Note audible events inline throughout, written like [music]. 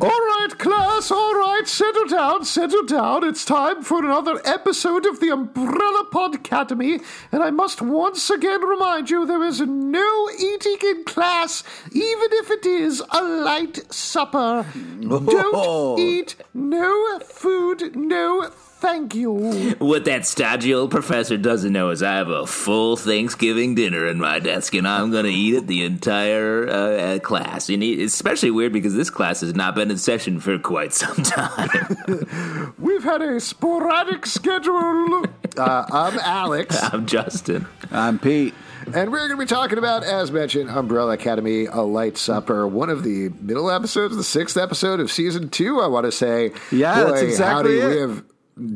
All right, class, all right, settle down, settle down. It's time for another episode of the Umbrella Podcademy, and I must once again remind you there is no eating in class, even if it is a light supper. [laughs] Don't eat, no food, no Thank you. What that stodgy old professor doesn't know is I have a full Thanksgiving dinner in my desk, and I'm going to eat it the entire uh, class. And it's especially weird because this class has not been in session for quite some time. [laughs] We've had a sporadic schedule. [laughs] Uh, I'm Alex. I'm Justin. I'm Pete. And we're going to be talking about, as mentioned, Umbrella Academy, A Light Supper, one of the middle episodes, the sixth episode of season two, I want to say. Yeah, Boy, that's exactly howdy, it. We have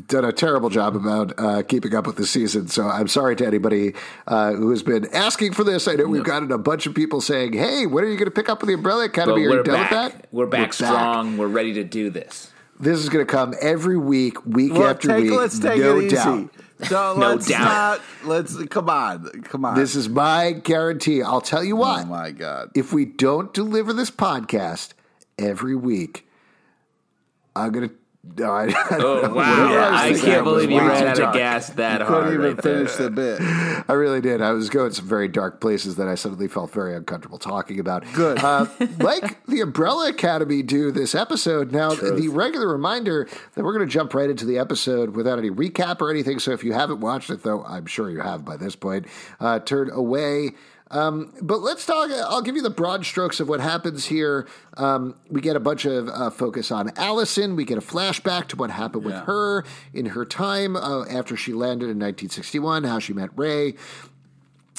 done a terrible job about uh, keeping up with the season. So I'm sorry to anybody uh, who has been asking for this. I know we've gotten a bunch of people saying, "Hey, when are you going to pick up with the Umbrella Academy? But are you done back. with that? We're back we're strong. Back. We're ready to do this. This is going to come every week, week well, after take, week. Let's take no it doubt. So [laughs] no let's doubt. Not, let's come on, come on. This is my guarantee. I'll tell you what. Oh my god! If we don't deliver this podcast every week, I'm to no, I, [laughs] oh wow! Yeah, I can't believe you ran out of gas that you hard. Couldn't even right finish the bit. [laughs] I really did. I was going some very dark places that I suddenly felt very uncomfortable talking about. Good. Uh, like the Umbrella Academy do this episode. Now, Truth. the regular reminder that we're going to jump right into the episode without any recap or anything. So if you haven't watched it, though, I'm sure you have by this point, uh, turn away. Um, but let's talk. I'll give you the broad strokes of what happens here. Um, we get a bunch of uh, focus on Allison. We get a flashback to what happened with her in her time uh, after she landed in 1961, how she met Ray.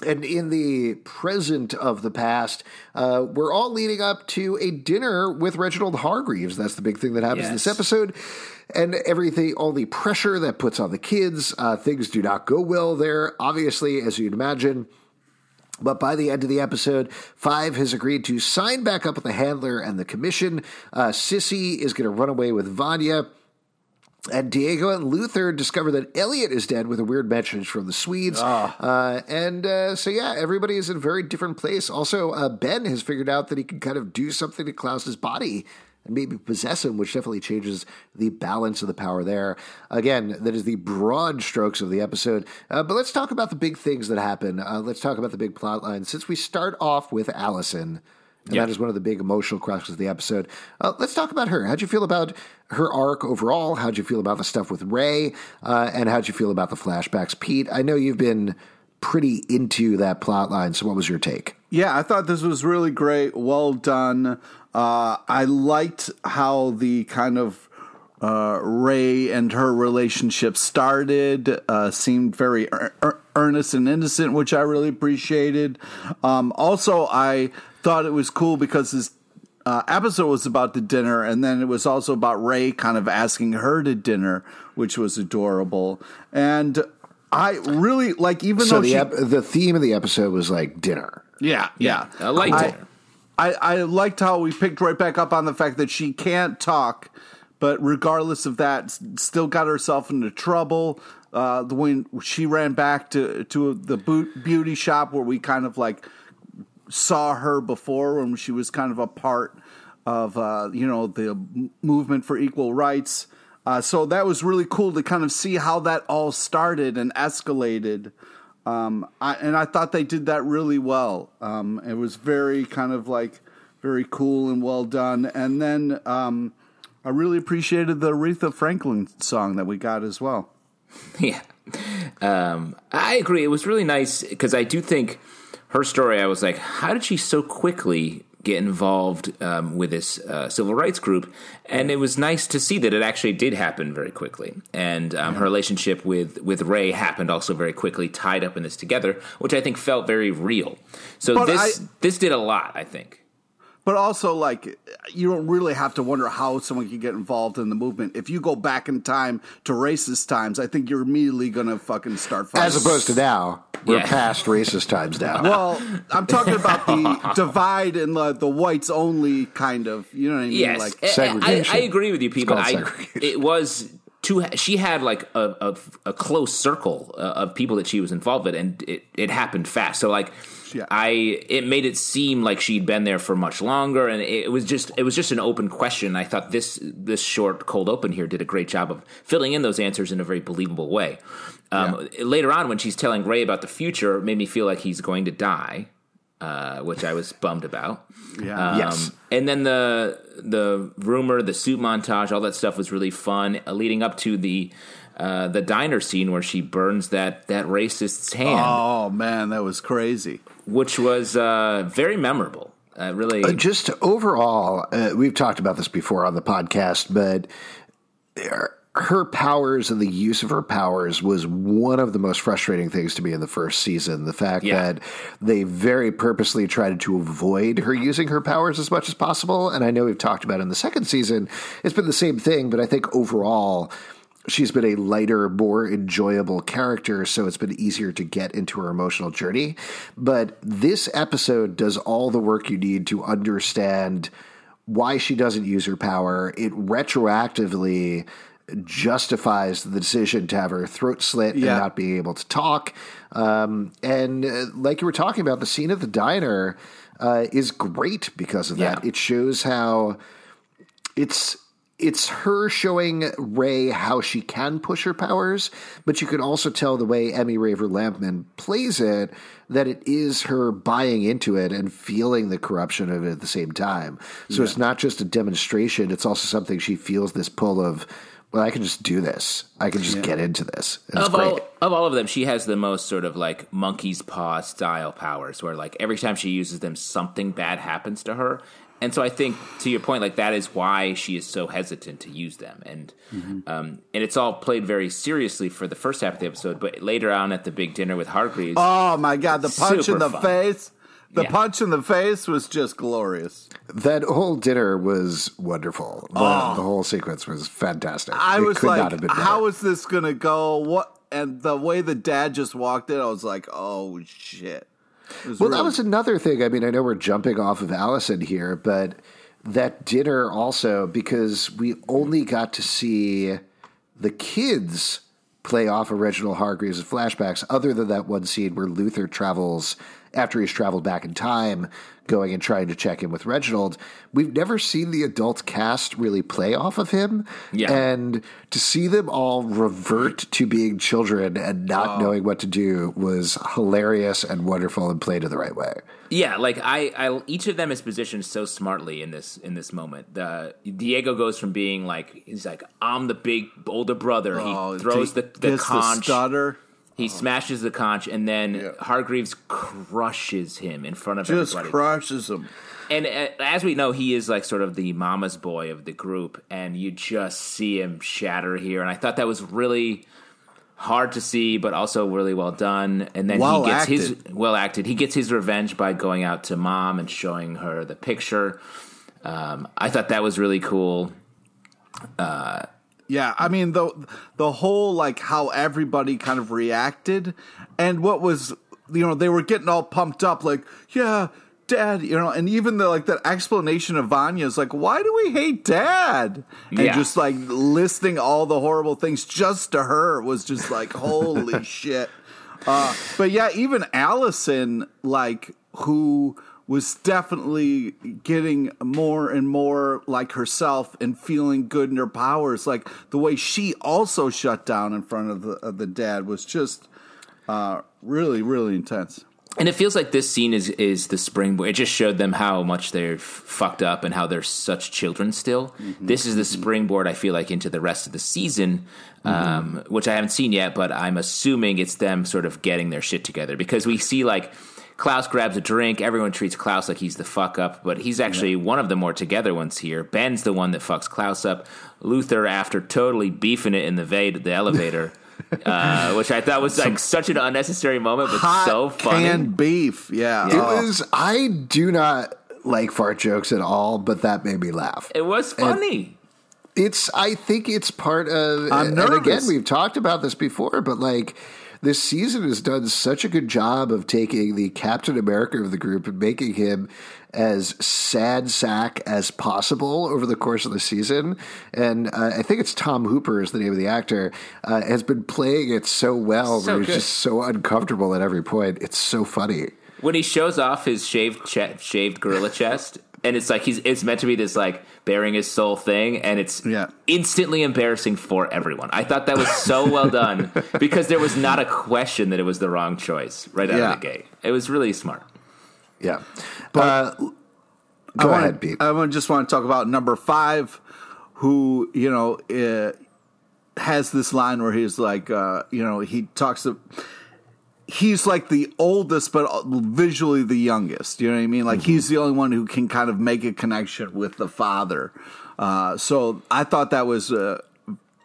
And in the present of the past, uh, we're all leading up to a dinner with Reginald Hargreaves. That's the big thing that happens yes. in this episode. And everything, all the pressure that puts on the kids, uh, things do not go well there. Obviously, as you'd imagine, but by the end of the episode, Five has agreed to sign back up with the handler and the commission. Uh, Sissy is going to run away with Vanya. And Diego and Luther discover that Elliot is dead with a weird message from the Swedes. Oh. Uh, and uh, so, yeah, everybody is in a very different place. Also, uh, Ben has figured out that he can kind of do something to Klaus's body and maybe possess him, which definitely changes the balance of the power there. Again, that is the broad strokes of the episode. Uh, but let's talk about the big things that happen. Uh, let's talk about the big plot lines. Since we start off with Allison, and that is one of the big emotional crux of the episode. Uh, let's talk about her. How'd you feel about her arc overall? How'd you feel about the stuff with Ray? Uh, and how'd you feel about the flashbacks? Pete, I know you've been pretty into that plot line, so what was your take? Yeah, I thought this was really great. Well done. Uh, I liked how the kind of uh, Ray and her relationship started. Uh, seemed very er- er- earnest and innocent, which I really appreciated. Um, also, I thought it was cool because this uh, episode was about the dinner, and then it was also about Ray kind of asking her to dinner, which was adorable. And I really like, even so though the, she, ep- the theme of the episode was like dinner. Yeah, yeah, yeah. I like dinner. I, I liked how we picked right back up on the fact that she can't talk, but regardless of that, still got herself into trouble. Uh, when she ran back to to the beauty shop where we kind of like saw her before when she was kind of a part of uh, you know the movement for equal rights. Uh, so that was really cool to kind of see how that all started and escalated. Um, I, and I thought they did that really well. Um, it was very kind of like very cool and well done. And then um, I really appreciated the Aretha Franklin song that we got as well. [laughs] Yeah, um, I agree. It was really nice because I do think her story. I was like, how did she so quickly get involved um, with this uh, civil rights group, and it was nice to see that it actually did happen very quickly. And um, her relationship with with Ray happened also very quickly, tied up in this together, which I think felt very real. So but this I, this did a lot, I think. But also, like, you don't really have to wonder how someone can get involved in the movement. If you go back in time to racist times, I think you're immediately going to fucking start fighting. As opposed to now. We're yeah. past racist times now. [laughs] Well, I'm talking about the [laughs] divide and the, the whites only kind of, you know what I mean? Yes. Like segregation. I, I, agree with you, people. I, it was she had like a, a, a close circle uh, of people that she was involved with, and it, it happened fast. So like, Yeah. I it made it seem like she'd been there for much longer, and it was just it was just an open question. I thought this this short cold open here did a great job of filling in those answers in a very believable way. Um, Later on, when she's telling Ray about the future, it made me feel like he's going to die, uh, which I was bummed about. Yeah. Um, Yes. And then the the rumor, the suit montage, all that stuff was really fun, uh, leading up to the uh, the diner scene where she burns that that racist's hand, Oh man, that was crazy. which was uh, very memorable. Uh, really, Uh, just overall, uh, we've talked about this before on the podcast, but her- powers and the use of her powers was one of the most frustrating things to me in the first season. The fact Yeah. that they very purposely tried to avoid her using her powers as much as possible. And I know we've talked about in the second season, it's been the same thing, but I think overall, she's been a lighter, more enjoyable character, so it's been easier to get into her emotional journey. But this episode does all the work you need to understand why she doesn't use her power. It retroactively justifies the decision to have her throat slit Yeah. and not being able to talk. Um, and uh, like you were talking about, the scene at the diner uh, is great because of that. Yeah. It shows how it's it's her showing Ray how she can push her powers, but you can also tell the way Emmy Raver Lampman plays it that it is her buying into it and feeling the corruption of it at the same time. So it's not just a demonstration; it's also something she feels this pull of. Well, I can just do this. I can just get into this. And it's of great. all of all of them, she has the most sort of like monkey's paw style powers, where like every time she uses them, something bad happens to her. And so I think, to your point, like that is why she is so hesitant to use them, and Mm-hmm. um, and it's all played very seriously for the first half of the episode, but later on at the big dinner with Hargreaves, Oh my god, the punch in the fun. face. The Yeah. punch in the face was just glorious. That whole dinner was wonderful. The, oh. the whole sequence was fantastic. Oh. I It was could not like, have been how is this going to go? What? And the way the dad just walked in, I was like, oh shit. Well, really- that was another thing. I mean, I know we're jumping off of Allison here, but that dinner also because we only got to see the kids play off of Reginald Hargreaves' flashbacks, other than that one scene where Luther travels after he's traveled back in time, going and trying to check in with Reginald. We've never seen the adult cast really play off of him. Yeah. And to see them all revert to being children and not oh. knowing what to do was hilarious and wonderful and played in the right way. Yeah, like I, I, each of them is positioned so smartly in this in this moment. The Diego goes from being like he's like I'm the big older brother. Oh, he throws the the conch, stutter. he smashes the conch, and then Yeah. Hargreaves crushes him in front of Just everybody. crushes him. and uh, as we know, he is like sort of the mama's boy of the group, and you just see him shatter here. And I thought that was really hard to see, but also really well done. And then Well he gets his well acted. He gets his revenge by going out to mom and showing her the picture. Um, I thought that was really cool. Yeah, I mean the the whole like how everybody kind of reacted, and what was you know they were getting all pumped up like yeah dad you know and even the like that explanation of Vanya's like why do we hate dad? And Yeah. just like listing all the horrible things just to her was just like [laughs] holy shit. Uh, but yeah even Allison like who was definitely getting more and more like herself and feeling good in her powers like the way she also shut down in front of the, of the dad was just uh, really really intense And it feels like this scene is is the springboard. It just showed them how much they're f- fucked up and how they're such children still. Mm-hmm. This is the mm-hmm. springboard. I feel like into the rest of the season, mm-hmm. um, which I haven't seen yet, but I'm assuming it's them sort of getting their shit together because we see like. Klaus grabs a drink. Everyone treats Klaus like he's the fuck up, but he's actually one of the more together ones here. Ben's the one that fucks Klaus up. Luther, after totally beefing it in the, va- the elevator, [laughs] uh, which I thought was like such an unnecessary moment, but hot so funny. canned beef yeah, It Oh. was. I do not like fart jokes at all, but that made me laugh. It was funny. It's. I think it's part of. I'm and nervous. again, we've talked about this before, but like. This season has done such a good job of taking the Captain America of the group and making him as sad sack as possible over the course of the season. And uh, I think it's Tom Hooper is the name of the actor, uh, has been playing it so well. So he's good. just so uncomfortable at every point. It's so funny. when he shows off his shaved che- shaved gorilla chest, and it's like he's it's meant to be this like bearing his soul thing, and it's Yeah. instantly embarrassing for everyone. I thought that was so well done [laughs] because there was not a question that it was the wrong choice right out Yeah. of the gate. It was really smart. Yeah. But uh, I go wanna- ahead, Pete. I wanna- just want to talk about number five, who you know uh, has this line where he's like, uh, you know, he talks. To, he's like the oldest, but visually the youngest. You know what I mean? Like he's the only one who can kind of make a connection with the father. Uh, so I thought that was uh,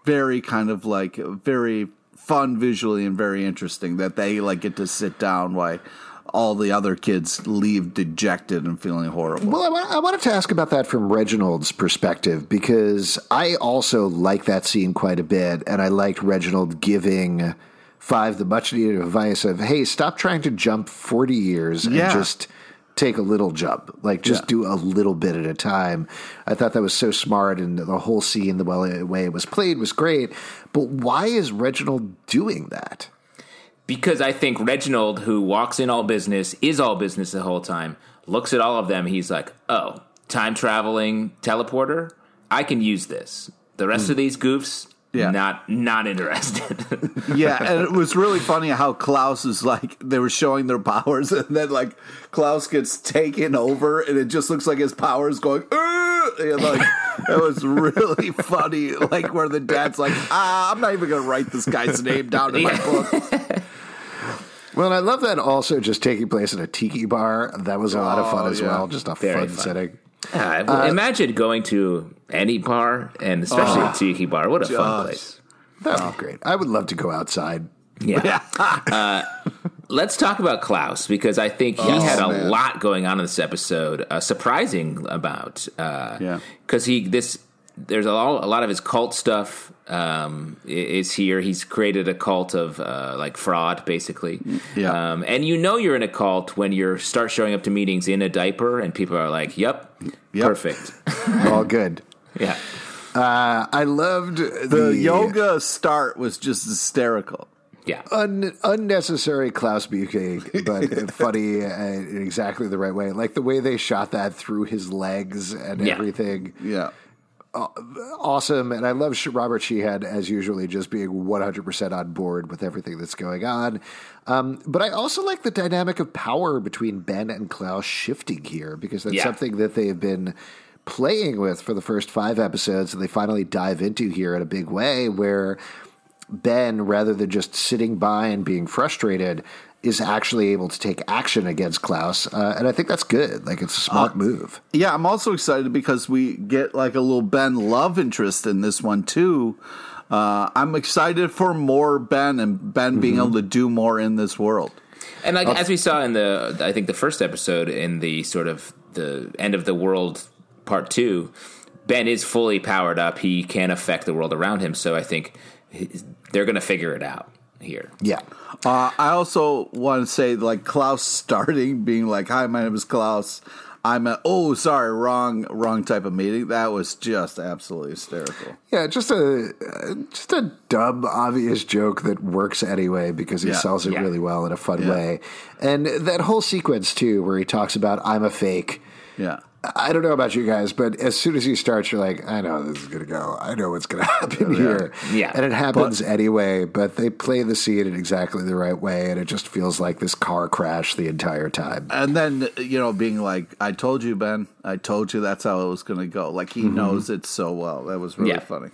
very kind of like very fun visually and very interesting that they like get to sit down while all the other kids leave dejected and feeling horrible. Well, I, I wanted to ask about that from Reginald's perspective because I also like that scene quite a bit, and I liked Reginald giving Five the much needed advice of, "Hey, stop trying to jump forty years and Yeah. just take a little jump, like just Yeah. do a little bit at a time." I thought that was so smart, and the whole scene, the way way it was played, was great. But why is Reginald doing that? Because I think Reginald, who walks in all business, is all business the whole time, looks at all of them. He's like, oh, time traveling teleporter? I can use this. The rest of these goofs, Yeah. not not interested. [laughs] yeah, and it was really funny how Klaus is like they were showing their powers, and then like Klaus gets taken over, and it just looks like his powers going. And, like it was really [laughs] funny, like where the dad's like, ah, I'm not even gonna write this guy's name down in my book. Well, and I love that also just taking place in a tiki bar. That was a lot of fun Oh, as yeah. well. Just a Very fun fun. setting. Ah, well, imagine going to any bar, and especially a tiki bar. What a fun place. That would be great. I would love to go outside. Yeah. [laughs] Uh, let's talk about Klaus because I think he Oh, had a man. lot going on in this episode. Uh, surprising about, uh, Yeah. because he this there's a lot, a lot of his cult stuff um, is here. He's created a cult of uh, like fraud, basically. Yeah. Um, and you know you're in a cult when you start showing up to meetings in a diaper, and people are like, "Yep, Yep. perfect." [laughs] All good. yeah. Uh, I loved the, The yoga start was just hysterical. Yeah. un, unnecessary Klaus Buke, but [laughs] funny in exactly the right way. Like the way they shot that through his legs and Yeah. everything. Yeah. Awesome. And I love Robert Sheehan, as usually, just being 100% on board with everything that's going on. Um, but I also like the dynamic of power between Ben and Klaus shifting here because that's Yeah. something that they've been playing with for the first five episodes and they finally dive into here in a big way where Ben, rather than just sitting by and being frustrated, is actually able to take action against Klaus. Uh, and I think that's good. Like, it's a smart move. Yeah, I'm also excited because we get like a little Ben love interest in this one too. Uh, I'm excited for more Ben and Ben being able to do more in this world. And like as we saw in the, I think the first episode in the sort of the end of the world part two, Ben is fully powered up. He can affect the world around him. So I think they're going to figure it out here. Yeah. Uh, I also want to say like Klaus starting being like, "Hi, my name is Klaus. I'm a oh sorry wrong wrong type of meeting." That was just absolutely hysterical. Yeah, just a just a dumb, obvious joke that works anyway because he Yeah, sells it yeah. really well in a fun Yeah. way, and that whole sequence too, where he talks about "I'm a fake." Yeah. I don't know about you guys, but as soon as he starts, you're like, I know this is going to go. I know what's going [laughs] to happen here. Yeah. And it happens anyway, but they play the scene in exactly the right way, and it just feels like this car crash the entire time. And then you know, being like, "I told you, Ben. I told you that's how it was going to go." Like he mm-hmm. knows it so well. That was really Yeah. funny.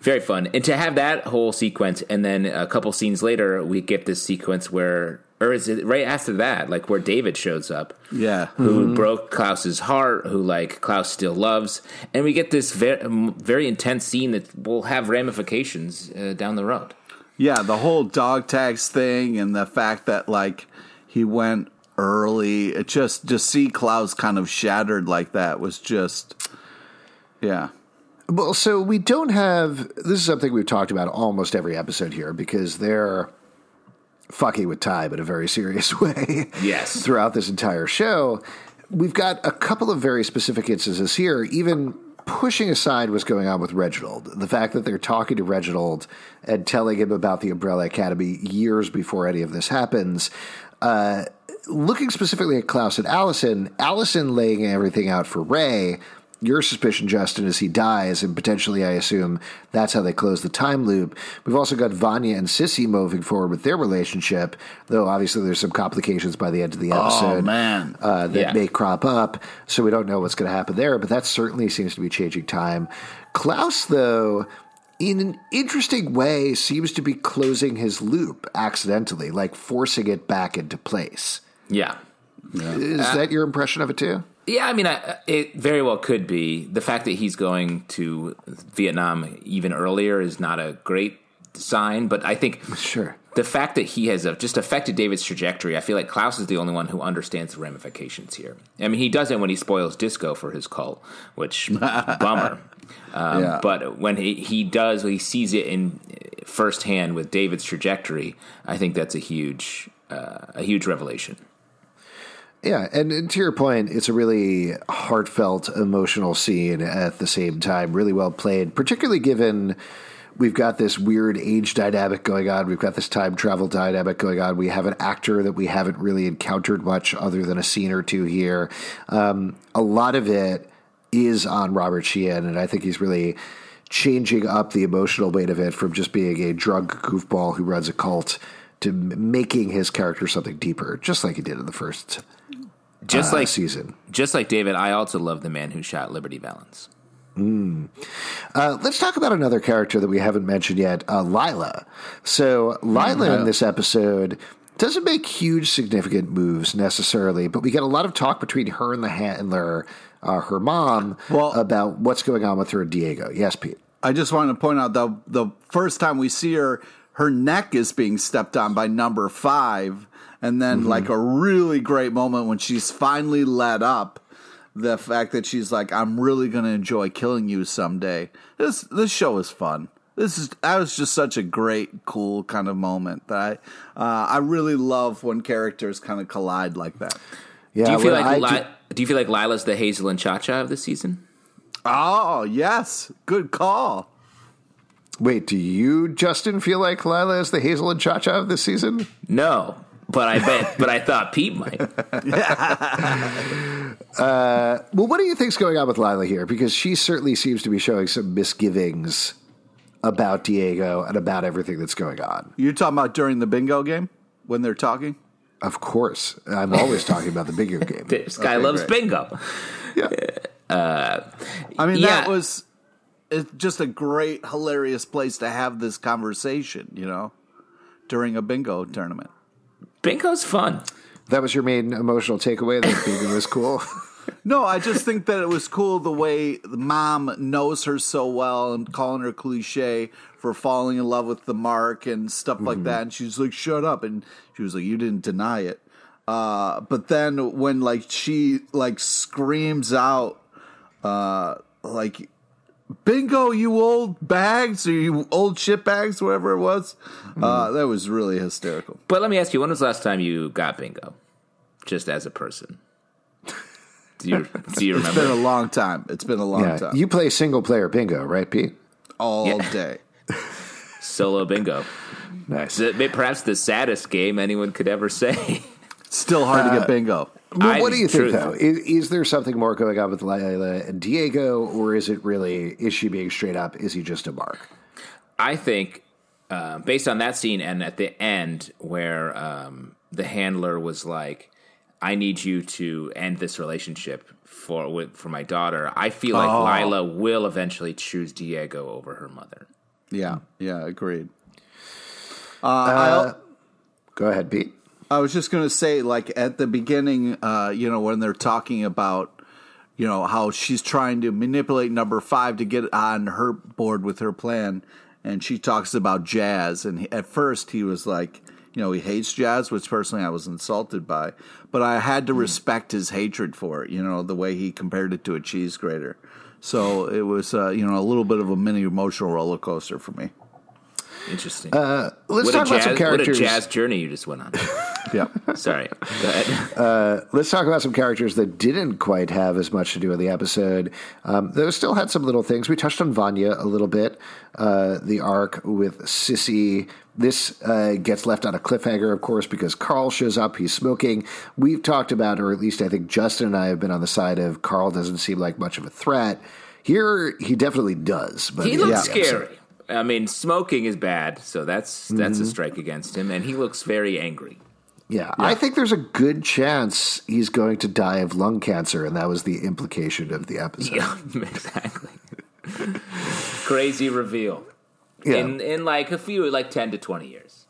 Very fun. And to have that whole sequence, and then a couple scenes later, we get this sequence where, or is it right after that, like where David shows up? Yeah. who broke Klaus's heart, who like Klaus still loves, and we get this very, very intense scene that will have ramifications uh, down the road. Yeah, the whole dog tags thing and the fact that like he went early, it just to see Klaus kind of shattered like that was just yeah. Well, so we don't have. This is something we've talked about almost every episode here because they're fucking with time in a very serious [laughs] way. Yes. throughout this entire show. We've got a couple of very specific instances here, even pushing aside what's going on with Reginald. The fact that they're talking to Reginald and telling him about the Umbrella Academy years before any of this happens. Uh, looking specifically at Klaus and Allison, Allison laying everything out for Ray your suspicion, Justin, is he dies, and potentially, I assume that's how they close the time loop. We've also got Vanya and Sissy moving forward with their relationship, though obviously there's some complications by the end of the episode. Oh, man. Uh, that Yeah. may crop up, so we don't know what's going to happen there, but that certainly seems to be changing time. Klaus, though, in an interesting way, seems to be closing his loop accidentally, like forcing it back into place. Yeah. Is that your impression of it too? Yeah, I mean, I, it very well could be. The fact that he's going to Vietnam even earlier is not a great sign, but I think Sure. the fact that he has uh just affected David's trajectory, I feel like Klaus is the only one who understands the ramifications here. I mean, he doesn't when he spoils disco for his cult, which [laughs] bummer. Um, Yeah. But when he, he does, when he sees it in firsthand with David's trajectory, I think that's a huge uh, a huge revelation. Yeah, and, and to your point, it's a really heartfelt, emotional scene at the same time. Really well played, particularly given we've got this weird age dynamic going on. We've got this time travel dynamic going on. We have an actor that we haven't really encountered much other than a scene or two here. Um, a lot of it is on Robert Sheehan, and I think he's really changing up the emotional weight of it from just being a drunk goofball who runs a cult to making his character something deeper, just like he did in the first Just uh, like season. just like David, I also love the man who shot Liberty Valance. Uh, let's talk about another character that we haven't mentioned yet, uh, Lila. So Lila in this episode doesn't make huge significant moves necessarily, but we get a lot of talk between her and the handler, uh, her mom, Well- about what's going on with her and Diego. Yes, Pete. I just wanted to point out the the first time we see her, her neck is being stepped on by number five, and then like a really great moment when she's finally let up. The fact that she's like, "I'm really going to enjoy killing you someday." This this show is fun. This is that was just such a great, cool kind of moment that I uh, I really love when characters kind of collide like that. Yeah, Do you feel like I Li- do you feel like Lila's the Hazel and Cha Cha of the season? Oh yes, good call. wait, do you, Justin, feel like Lila is the Hazel and Cha Cha of this season? No, but I bet. but I thought Pete might. [laughs] Uh, well, what do you think's going on with Lila here? Because she certainly seems to be showing some misgivings about Diego and about everything that's going on. You're talking about during the bingo game when they're talking. Of course, I'm always talking about the bingo [laughs] game. This guy Okay, loves great. bingo. Yeah. Uh, I mean, Yeah. that was it's just a great, hilarious place to have this conversation, you know, during a bingo tournament. Bingo's fun. That was your main emotional takeaway that Vegan was cool. [laughs] No, I just think that it was cool the way the mom knows her so well and calling her cliche for falling in love with the mark and stuff like that. And she's like, shut up. And she was like, you didn't deny it. Uh, but then when like she like screams out, uh, like, bingo, you old bags or you old shit bags, whatever it was, uh, that was really hysterical. But let me ask you: When was the last time you got bingo? Just as a person. [laughs] Do you do you It's been a long time. It's been a long yeah, time. you play single player bingo, right, Pete? all Yeah. day. [laughs] Solo bingo. Nice. Perhaps the saddest game anyone could ever say. Still hard to get bingo. Well, I- what do you think, truth. though? Is, is there something more going on with Lila and Diego, or is it really, is she being straight up? Is he just a mark? I think, uh, based on that scene and at the end where um, the handler was like, "I need you to end this relationship for with, for my daughter," I feel like Oh. Lila will eventually choose Diego over her mother. Yeah, yeah, agreed. Uh, I, Go ahead, Pete. I was just going to say, like at the beginning, uh, you know, when they're talking about, you know, how she's trying to manipulate number five to get on her board with her plan, and she talks about jazz, and he, at first he was like, you know, he hates jazz, which personally I was insulted by, but I had to respect his hatred for it. You know, the way he compared it to a cheese grater. So it was, uh, you know, a little bit of a mini emotional roller coaster for me. Interesting. Uh, let's what talk a about jazz, some characters. What a jazz journey you just went on. [laughs] Yeah. [laughs] Sorry. Go ahead. [laughs] Uh, let's talk about some characters that didn't quite have as much to do in the episode. Um, those still had some little things. We touched on Vanya a little bit. Uh, the arc with Sissy. This uh, gets left on a cliffhanger, of course, because Carl shows up. He's smoking. We've talked about, or at least I think Justin and I have been on the side of Carl doesn't seem like much of a threat. Here, he definitely does. But He looks yeah, scary. I mean, smoking is bad, so that's that's Mm-hmm. a strike against him, and he looks very angry. Yeah, I think there's a good chance he's going to die of lung cancer, and that was the implication of the episode. Yeah, [laughs] exactly. Crazy reveal. Yeah. In in like a few, like ten to twenty years.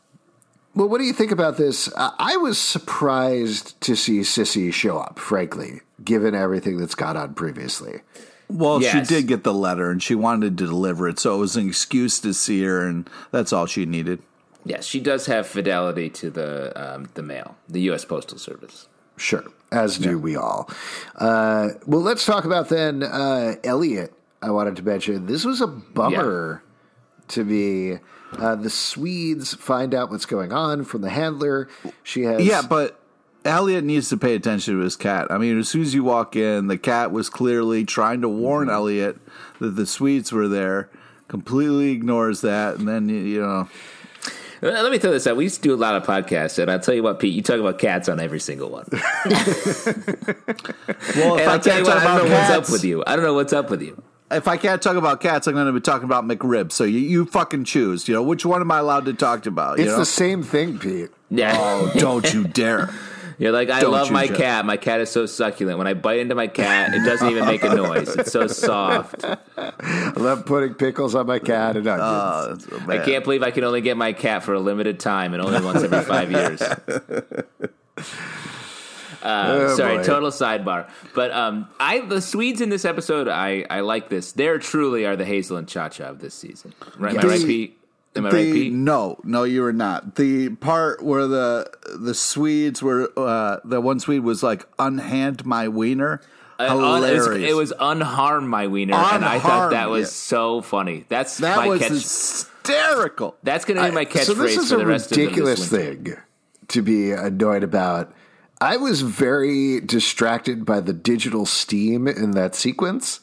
Well, what do you think about this? Uh, I was surprised to see Sissy show up, frankly, given everything that's gone on previously. Well, Yes. she did get the letter and she wanted to deliver it, so it was an excuse to see her, and that's all she needed. Yes, she does have fidelity to the um, the mail, the U.S. Postal Service. Sure, as do we all. Uh, well, let's talk about then uh, Elliot. I wanted to mention this was a bummer to be. Uh, the Swedes find out what's going on from the handler. She has Yeah, but Elliot needs to pay attention to his cat. I mean, as soon as you walk in, the cat was clearly trying to warn Elliot that the Swedes were there. Completely ignores that, and then you- you know, Uh, let me throw this out. We used to do a lot of podcasts, and I'll tell you what, Pete, you talk about cats on every single one. [laughs] well, if And I I'll tell you can't what, talk I don't about know what's up with you. I don't know what's up with you. if I can't talk about cats, I'm going to be talking about McRib. So you, you fucking choose. You know, which one am I allowed to talk about? You it's know? the same thing, Pete. Yeah. oh, don't you dare! [laughs] You're like, I Don't love my just- cat. My cat is so succulent. When I bite into my cat, it doesn't even make a noise. It's so soft. I love putting pickles on my cat and onions. Oh, I can't believe I can only get my cat for a limited time and only once every five years. [laughs] Uh, Oh, sorry, boy. total sidebar. But um, I the Swedes in this episode, I, I like this. They're truly are the Hazel and Cha Cha of this season. Right, am I right, Pete? Am I The- right, Pete? No, no, you were not. The part where the the Swedes were, uh, the one Swede was like, "Unhand my wiener." Uh, un- it, was, it was unharm my wiener, and I thought that was yeah. so funny. That's that my was catch. hysterical. That's going to be my catchphrase so this is for a the rest ridiculous of the, this winter. thing to be annoyed about. I was very distracted by the digital steam in that sequence.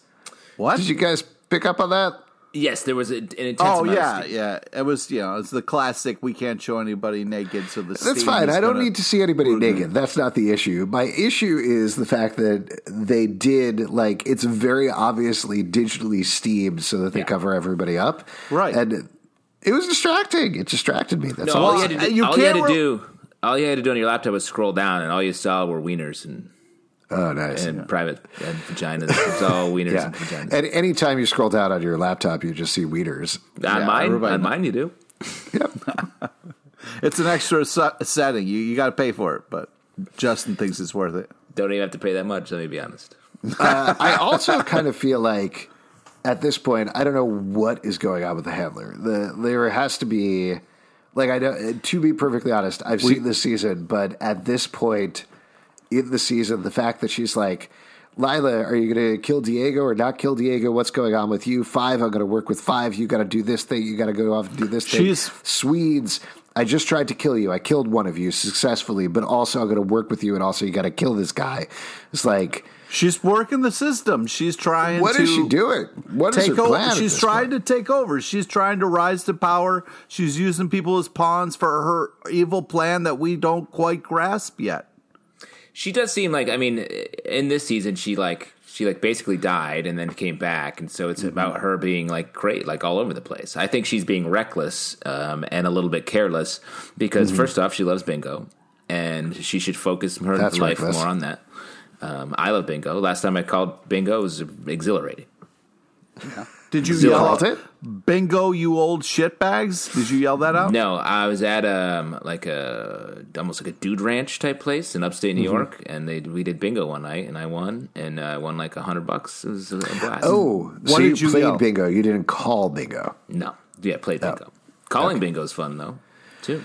What? Did you guys pick up on that? Yes, there was a, an intense. Oh amount of yeah, steam. yeah. It was you know it's the classic. We can't show anybody naked, so the That's fine. I don't need to see anybody naked. That's not the issue. My issue is the fact that they did like it's very obviously digitally steamed so that they Yeah. cover everybody up. Right. And it was distracting. It distracted me. That's No, all. all you had to do, you all you had to do, all you had to do on your laptop was scroll down, and all you saw were wieners and, oh, nice. and private and vaginas. It was all wieners yeah. and vaginas. And anytime you scroll down on your laptop, you just see weeders. on Yeah, mine, on mine, you do. [laughs] [laughs] It's an extra se- setting. You you got to pay for it, but Justin thinks it's worth it. Don't even have to pay that much. Let me be honest. [laughs] Uh, I also kind of feel like at this point, I don't know what is going on with the handler. The there has to be, like I don't. To be perfectly honest, I've seen this season, but at this point in the season, the fact that she's like. Lila, are you going to kill Diego or not kill Diego? What's going on with you? Five, I'm going to work with five. You got to do this thing. You got to go off and do this thing. She's- Swedes, I just tried to kill you. I killed one of you successfully, but also I'm going to work with you, and also you got to kill this guy. It's like, She's working the system. She's trying what is she doing? What is take her over. plan? at She's trying point? to take over. She's trying to rise to power. She's using people as pawns for her evil plan that we don't quite grasp yet. She does seem like I mean, in this season, she like she like basically died and then came back, and so it's Mm-hmm. about her being like great, like all over the place. I think she's being reckless um, and a little bit careless because Mm-hmm. first off, she loves bingo, and she should focus her That's life reckless. more on that. Um, I love bingo. Last time I called bingo it was exhilarating. Did you Still yell called out, it? "Bingo, you old shitbags"? Did you yell that out? No, I was at um like a almost like a dude ranch type place in upstate New Mm-hmm. York, and they we did bingo one night, and I won, and I won like a hundred bucks. It was a blast. Oh, What so did you you played yell? bingo. You didn't call bingo. no, yeah, played bingo. Calling bingo is fun though, too.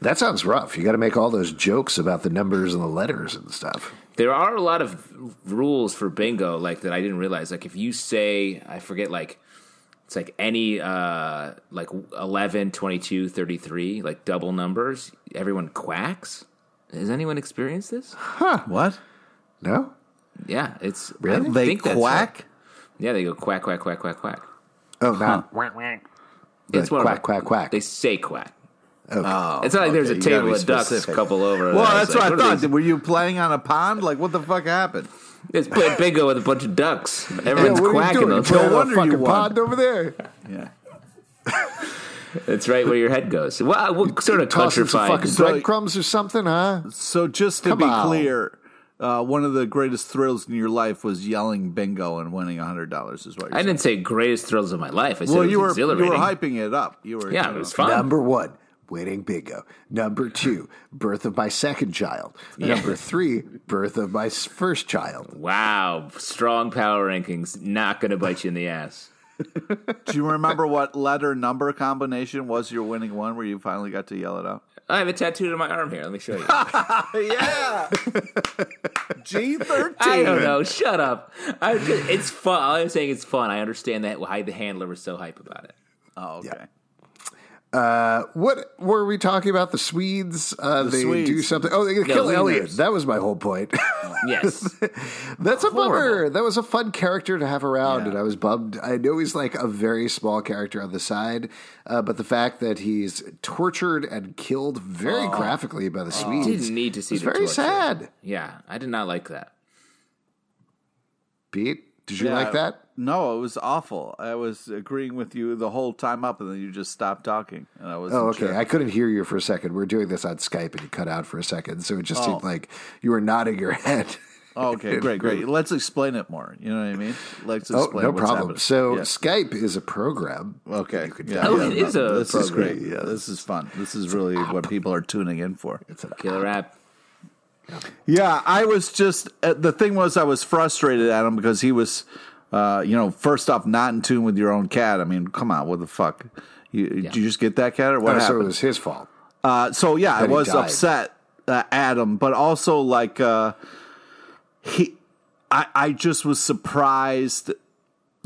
That sounds rough. You got to make all those jokes about the numbers and the letters and stuff. There are a lot of rules for bingo, like that I didn't realize. Like if you say, I forget, like It's like any uh, like 11, 22, 33, like double numbers. Everyone quacks. Has anyone experienced this? Huh what? No? Yeah, it's Really? They think quack? right. Yeah, they go quack quack quack quack quack. Oh, not. It's one of quack, them. quack, quack. They say quack. Oh, It's not like there's a you table of ducks specific. couple over. Well, there. that's It's what like, I thought. these? Were you playing on a pond? Like, what the fuck happened? It's playing bingo with a bunch of ducks. Everyone's what are you quacking. doing? on You top. playing No wonder you fucking won. pond over there. Yeah. It's right where your head goes. Well, what sort of Tossing some countrified? fucking So- breadcrumbs or something, huh? So just to Come be on. clear, uh, one of the greatest thrills in your life was yelling bingo and winning hundred dollars. Is what you're I saying. didn't say greatest thrills of my life. I said Well, it was you were you were hyping it up. You were yeah, you it was fun. Number one, winning bingo. Number [laughs] two, birth of my second child. Number three, birth of my first child. Wow, strong power rankings. Not going to bite you in the ass. Do you remember what letter number combination was your winning one where you finally got to yell it out? I have it tattooed on my arm here. Let me show you. [laughs] yeah, [laughs] G thirteen. I don't know. Shut up. I, it's fun. All I'm saying it's fun. I understand that why the handler was so hype about it. Oh, okay. Uh, what were we talking about? The Swedes? Uh, they Swedes. do something. Oh, they kill wieners. Elliot. That was my whole point. [laughs] Yes. That's a bummer. That was a fun character to have around, Yeah. and I was bummed. I know he's like a very small character on the side, uh, but the fact that he's tortured and killed very graphically by the Swedes Didn't need to see the very torture. sad. Yeah, I did not like that. Pete, did you Yeah. like that? No, it was awful. I was agreeing with you the whole time up, and then you just stopped talking, and I was. Oh, okay. I couldn't hear you for a second. We are doing this on Skype, and you cut out for a second, so it just seemed Oh. like you were nodding your head. Oh, [laughs] okay, great, great. Let's explain it more. You know what I mean? Let's explain. Oh, explain. no what's problem. happening. So Yeah. Skype is a program. Okay. You could yeah, Oh, yeah, it is a This is great. Yeah, this is fun. This is really what people are tuning in for. It's a Killer app. Yeah, I was just uh, the thing was I was frustrated at him because he was, uh, you know, first off not in tune with your own cat. I mean, come on, what the fuck? You, Did you just get that cat or what Oh, so happened? it was his fault. Uh, so yeah, I was upset uh, at him, but also like uh, he, I, I just was surprised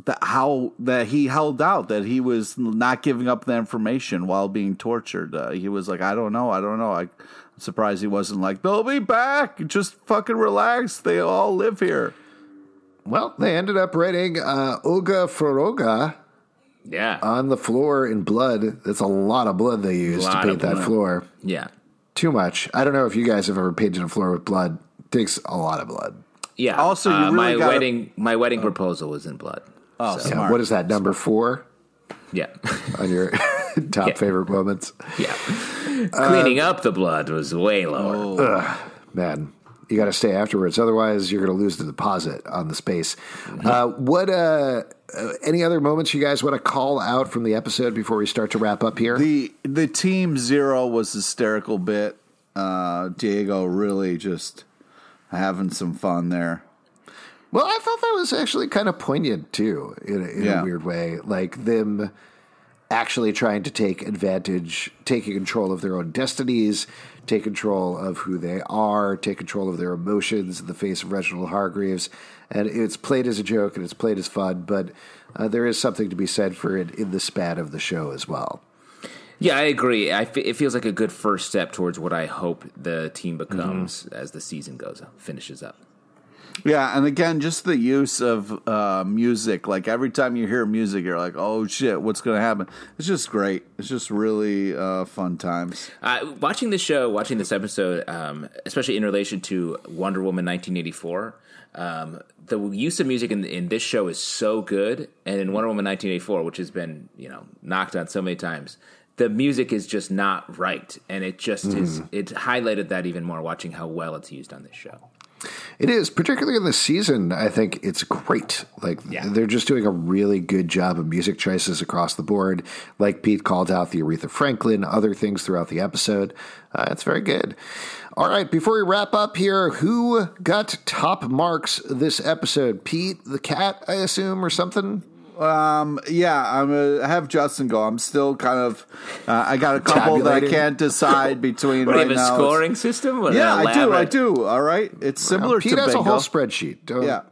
that how that he held out, that he was not giving up the information while being tortured. Uh, he was like, I don't know, I don't know. I'm surprised he wasn't like, they'll be back. Just fucking relax. They all live here. Well, they ended up writing uh, Olga Foroga Yeah. on the floor in blood. That's a lot of blood they used to paint that floor. yeah. Too much. I don't know if you guys have ever painted a floor with blood. It takes a lot of blood. Yeah. Also, you uh, really my gotta- wedding my wedding proposal was in blood. Oh, So- Yeah, smart. what is that, number four Yeah. on your [laughs] top Yeah. favorite moments? yeah. Uh, Cleaning up the blood was way lower. Man, you got to stay afterwards. Otherwise, you're going to lose the deposit on the space. Uh, what, uh, uh, any other moments you guys want to call out from the episode before we start to wrap up here? The the team zero was hysterical bit. Uh, Diego really just having some fun there. Well, I thought that was actually kind of poignant too, in, a, in Yeah. a weird way. Like them actually trying to take advantage, taking control of their own destinies, take control of who they are, take control of their emotions in the face of Reginald Hargreaves. And it's played as a joke and it's played as fun, but uh, there is something to be said for it in the span of the show as well. Yeah, I agree. I f- it feels like a good first step towards what I hope the team becomes Mm-hmm. as the season goes up, finishes up. Yeah, and again, just the use of uh, music. Like every time you hear music, you're like, "Oh shit, what's going to happen?" It's just great. It's just really uh, fun times. Uh, watching this show, watching this episode, um, especially in relation to Wonder Woman 1984, um, the use of music in, in this show is so good, and in Wonder Woman 1984, which has been you know knocked on so many times, the music is just not right, and it just is. It highlighted that even more watching how well it's used on this show. It is, particularly in this season. I think it's great. Like Yeah. they're just doing a really good job of music choices across the board. Like Pete called out the Aretha Franklin, other things throughout the episode. Uh, it's very good. All right, before we wrap up here, who got top marks this episode? Pete, the cat, I assume, or something. Um, yeah, I'm gonna have Justin go. I'm still kind of. Uh, I got a couple that I can't decide [laughs] between What, do right you have a scoring system? What, Yeah, I do. I do. All right, it's similar Pete to has bingo. a whole spreadsheet. Don't, Yeah.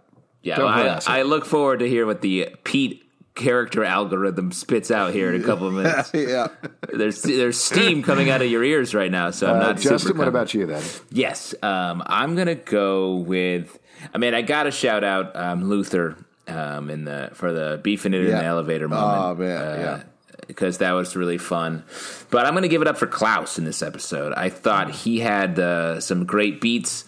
Yeah, Don't well, I. I look forward to hear what the Pete character algorithm spits out here in a couple of minutes. [laughs] yeah. There's there's steam coming out of your ears right now, so I'm Uh, not. Justin, super what about you then? Yes, um, I'm gonna go with. I mean, I got to shout out um, Luther um, in the for the beefing it in the elevator moment. Oh, man, yeah. Because that was really fun, but I'm going to give it up for Klaus in this episode. I thought he had uh, some great beats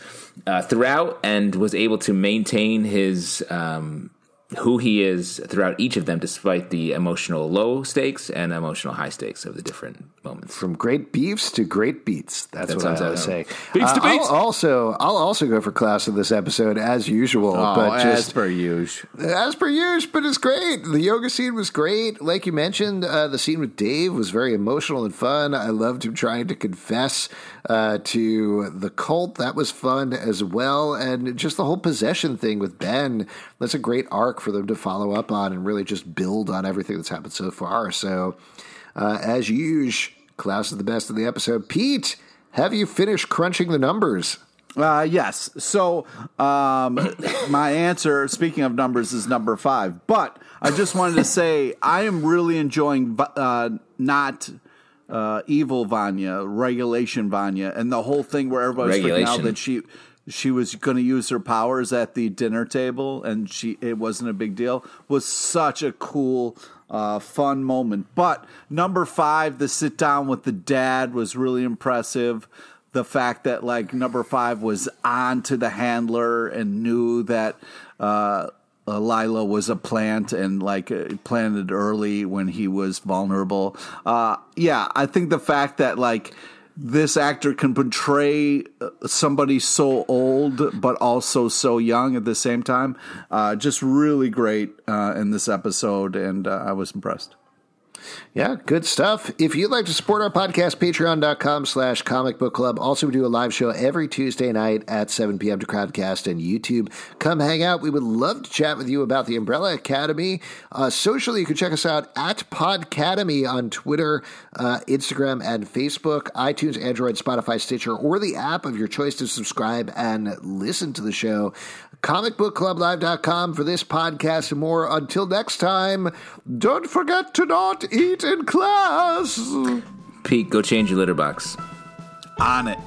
uh, throughout, and was able to maintain his um, who he is throughout each of them, despite the emotional low stakes and emotional high stakes of the different moments. From great beefs to great beats. That's That what I was saying. say. Beefs to Uh, beats. I'll also, I'll also go for Klaus in this episode as usual, Oh, but as per usual. As per usual, but it's great. The yoga scene was great. Like you mentioned, uh, the scene with Dave was very emotional and fun. I loved him trying to confess uh, to the cult. That was fun as well. And just the whole possession thing with Ben, that's a great arc for them to follow up on and really just build on everything that's happened so far. So, uh, as usual, Klaus is the best of the episode. Pete, have you finished crunching the numbers? Uh, yes. So um, [coughs] my answer, speaking of numbers, is number five. But I just wanted to say I am really enjoying uh, not uh, evil Vanya, regulation Vanya, and the whole thing where everybody's freaking out that she she was going to use her powers at the dinner table and she it wasn't a big deal was such a cool uh, fun moment but number five the sit down with the dad was really impressive the fact that like number five was on to the handler and knew that uh, Lila was a plant and like planted early when he was vulnerable. Uh, yeah, I think the fact that like this actor can portray uh, somebody so old but also so young at the same time, uh, just really great uh, in this episode, and uh, I was impressed. Yeah, good stuff. If you'd like to support our podcast, patreon.com slash comic book club. Also, we do a live show every Tuesday night at 7 p.m. to Crowdcast and YouTube. Come hang out. We would love to chat with you about the Umbrella Academy. Uh, socially, you can check us out at Podcademy on Twitter, uh, Instagram, and Facebook, iTunes, Android, Spotify, Stitcher, or the app of your choice to subscribe and listen to the show. Comicbookclublive.com for this podcast and more. Until next time, don't forget to not eat in class. Pete, go change your litter box. On it.